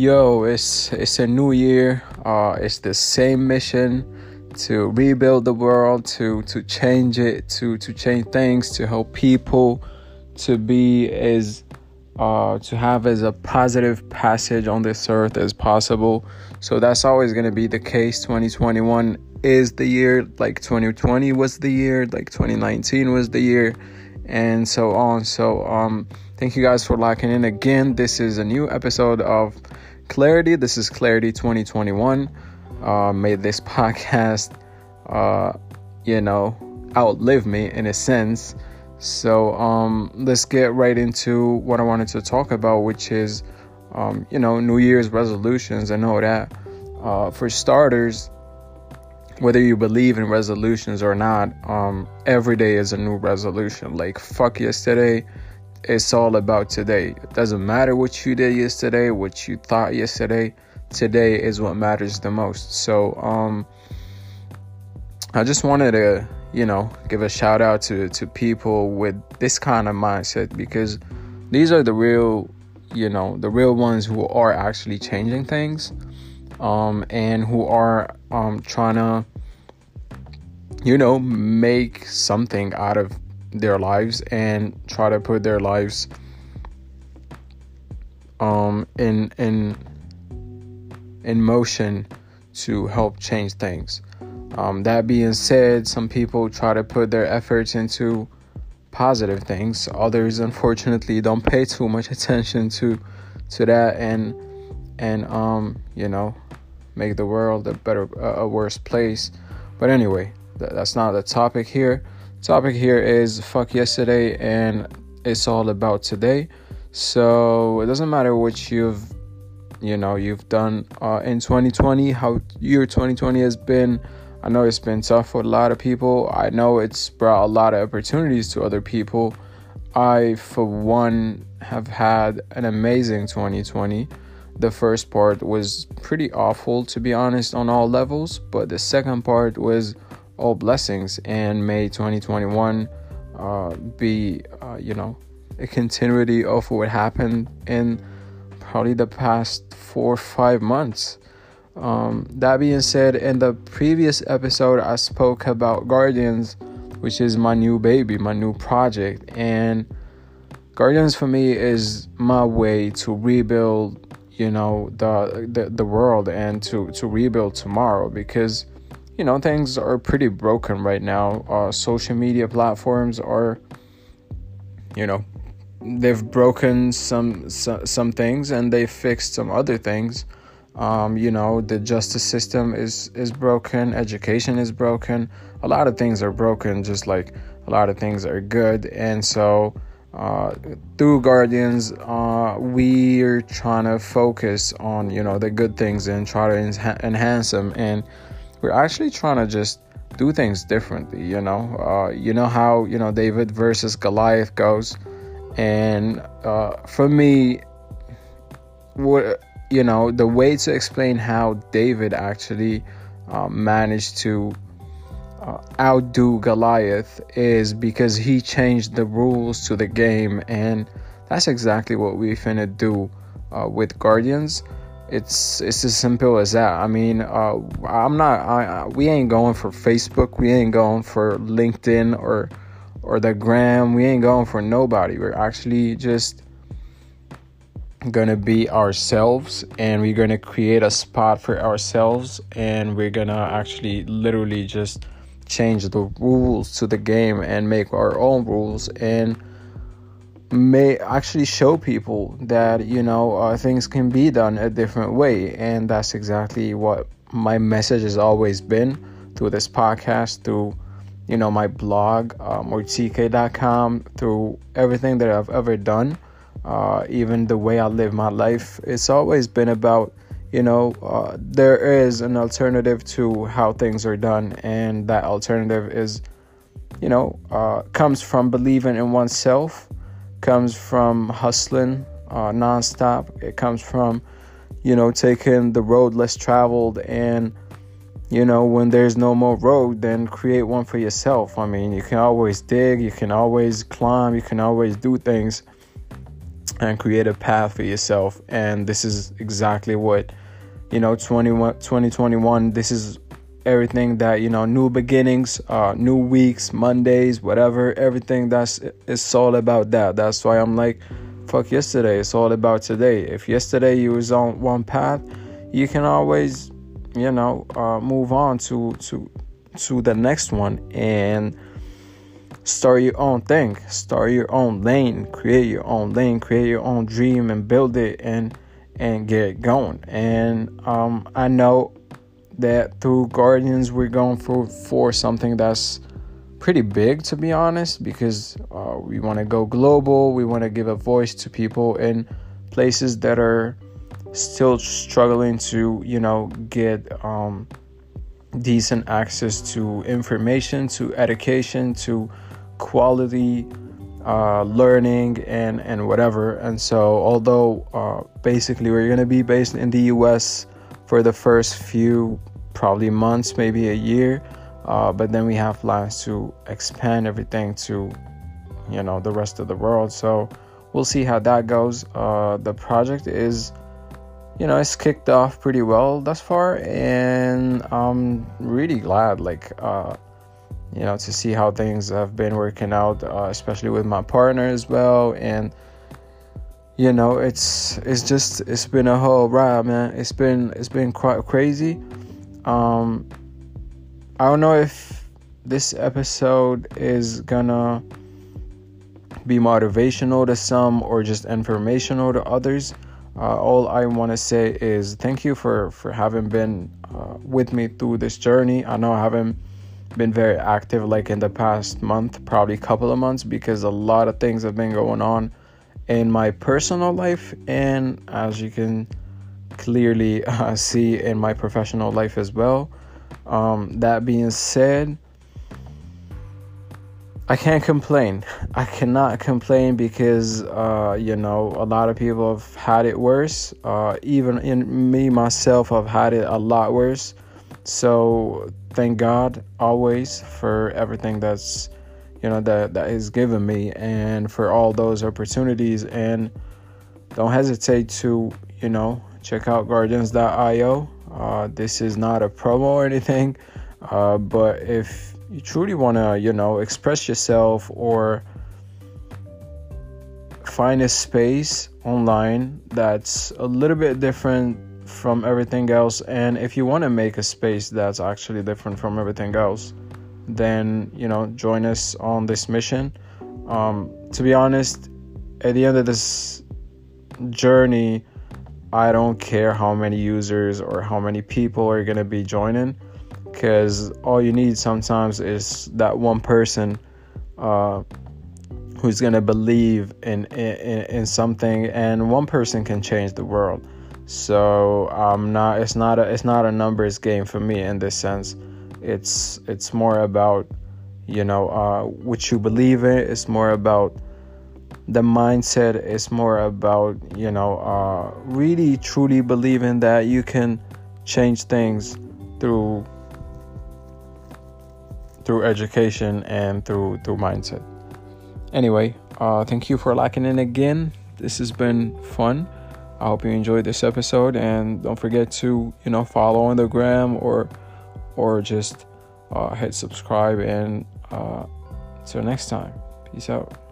Yo, it's it's a new year. Uh, it's the same mission to rebuild the world, to to change it, to to change things, to help people to be as uh, to have as a positive passage on this earth as possible. So that's always going to be the case. 2021 is the year, like 2020 was the year, like 2019 was the year, and so on. So um, thank you guys for locking in again. This is a new episode of Clarity. This is Clarity 2021. Uh, made this podcast, uh, you know, outlive me in a sense. So um, let's get right into what I wanted to talk about, which is, um, you know, New Year's resolutions. and all that uh, for starters, whether you believe in resolutions or not, um, every day is a new resolution. Like fuck yesterday, it's all about today. It doesn't matter what you did yesterday, what you thought yesterday. Today is what matters the most. So um, I just wanted to you know, give a shout out to to people with this kind of mindset because these are the real, you know, the real ones who are actually changing things, um, and who are um trying to, you know, make something out of their lives and try to put their lives um in in in motion to help change things. Um, that being said, some people try to put their efforts into positive things. Others, unfortunately, don't pay too much attention to to that and and um, you know make the world a better a worse place. But anyway, th- that's not the topic here. Topic here is fuck yesterday and it's all about today. So it doesn't matter what you've you know you've done uh, in 2020, how year 2020 has been I know it's been tough for a lot of people. I know it's brought a lot of opportunities to other people. I, for one, have had an amazing 2020. The first part was pretty awful, to be honest, on all levels, but the second part was all blessings and may 2021 uh, be, uh, you know, a continuity of what happened in probably the past four or five months. Um, that being said, in the previous episode, I spoke about Guardians, which is my new baby, my new project. And Guardians for me is my way to rebuild, you know, the the, the world and to, to rebuild tomorrow because, you know, things are pretty broken right now. Uh, social media platforms are, you know, they've broken some, some some things and they fixed some other things um, you know, the justice system is is broken, education is broken. A lot of things are broken, just like a lot of things are good. And so, uh, through Guardians, uh, we're trying to focus on you know the good things and try to enha- enhance them. And we're actually trying to just do things differently. You know, uh, you know how you know David versus Goliath goes, and uh, for me, what you know, the way to explain how David actually uh, managed to uh, outdo Goliath is because he changed the rules to the game, and that's exactly what we're finna do uh, with Guardians. It's it's as simple as that. I mean, uh, I'm not. I, we ain't going for Facebook. We ain't going for LinkedIn or or the gram. We ain't going for nobody. We're actually just gonna be ourselves and we're gonna create a spot for ourselves and we're gonna actually literally just change the rules to the game and make our own rules and may actually show people that you know uh, things can be done a different way and that's exactly what my message has always been through this podcast through you know my blog um, or tk.com through everything that i've ever done uh, even the way I live my life. It's always been about, you know, uh, there is an alternative to how things are done, and that alternative is, you know, uh, comes from believing in oneself, comes from hustling uh, nonstop. It comes from, you know, taking the road less traveled and you know, when there's no more road, then create one for yourself. I mean, you can always dig, you can always climb, you can always do things and create a path for yourself. And this is exactly what, you know, 2021, this is everything that, you know, new beginnings, uh, new weeks, Mondays, whatever, everything that's, it's all about that. That's why I'm like, fuck yesterday. It's all about today. If yesterday you was on one path, you can always, you know, uh, move on to, to, to the next one and start your own thing start your own lane create your own lane create your own dream and build it and and get going and um, i know that through guardians we're going for for something that's pretty big to be honest because uh, we want to go global we want to give a voice to people in places that are still struggling to you know get um, decent access to information to education to quality uh, learning and and whatever. And so, although uh, basically we're gonna be based in the U.S. for the first few probably months, maybe a year, uh, but then we have plans to expand everything to you know the rest of the world. So we'll see how that goes. Uh, the project is you know it's kicked off pretty well thus far and i'm really glad like uh you know, to see how things have been working out, uh, especially with my partner as well. And you know, it's it's just it's been a whole ride, man. It's been it's been quite crazy. Um, I don't know if this episode is gonna be motivational to some or just informational to others. Uh, all I want to say is thank you for for having been uh, with me through this journey. I know I haven't been very active like in the past month, probably couple of months, because a lot of things have been going on in my personal life, and as you can clearly uh, see in my professional life as well. Um, that being said, I can't complain. I cannot complain because, uh, you know, a lot of people have had it worse. Uh, even in me myself, I've had it a lot worse. So thank God always for everything that's you know that that is given me and for all those opportunities and don't hesitate to you know check out guardians.io uh, this is not a promo or anything uh, but if you truly want to you know express yourself or find a space online that's a little bit different from everything else and if you want to make a space that's actually different from everything else then you know join us on this mission. Um, to be honest at the end of this journey i don't care how many users or how many people are going to be joining because all you need sometimes is that one person uh, who's going to believe in, in in something and one person can change the world so I'm not. It's not a. It's not a numbers game for me in this sense. It's it's more about you know uh, what you believe in. It's more about the mindset. is more about you know uh, really truly believing that you can change things through through education and through through mindset. Anyway, uh, thank you for locking in again. This has been fun. I hope you enjoyed this episode and don't forget to, you know, follow on the gram or or just uh, hit subscribe and uh, until next time. Peace out.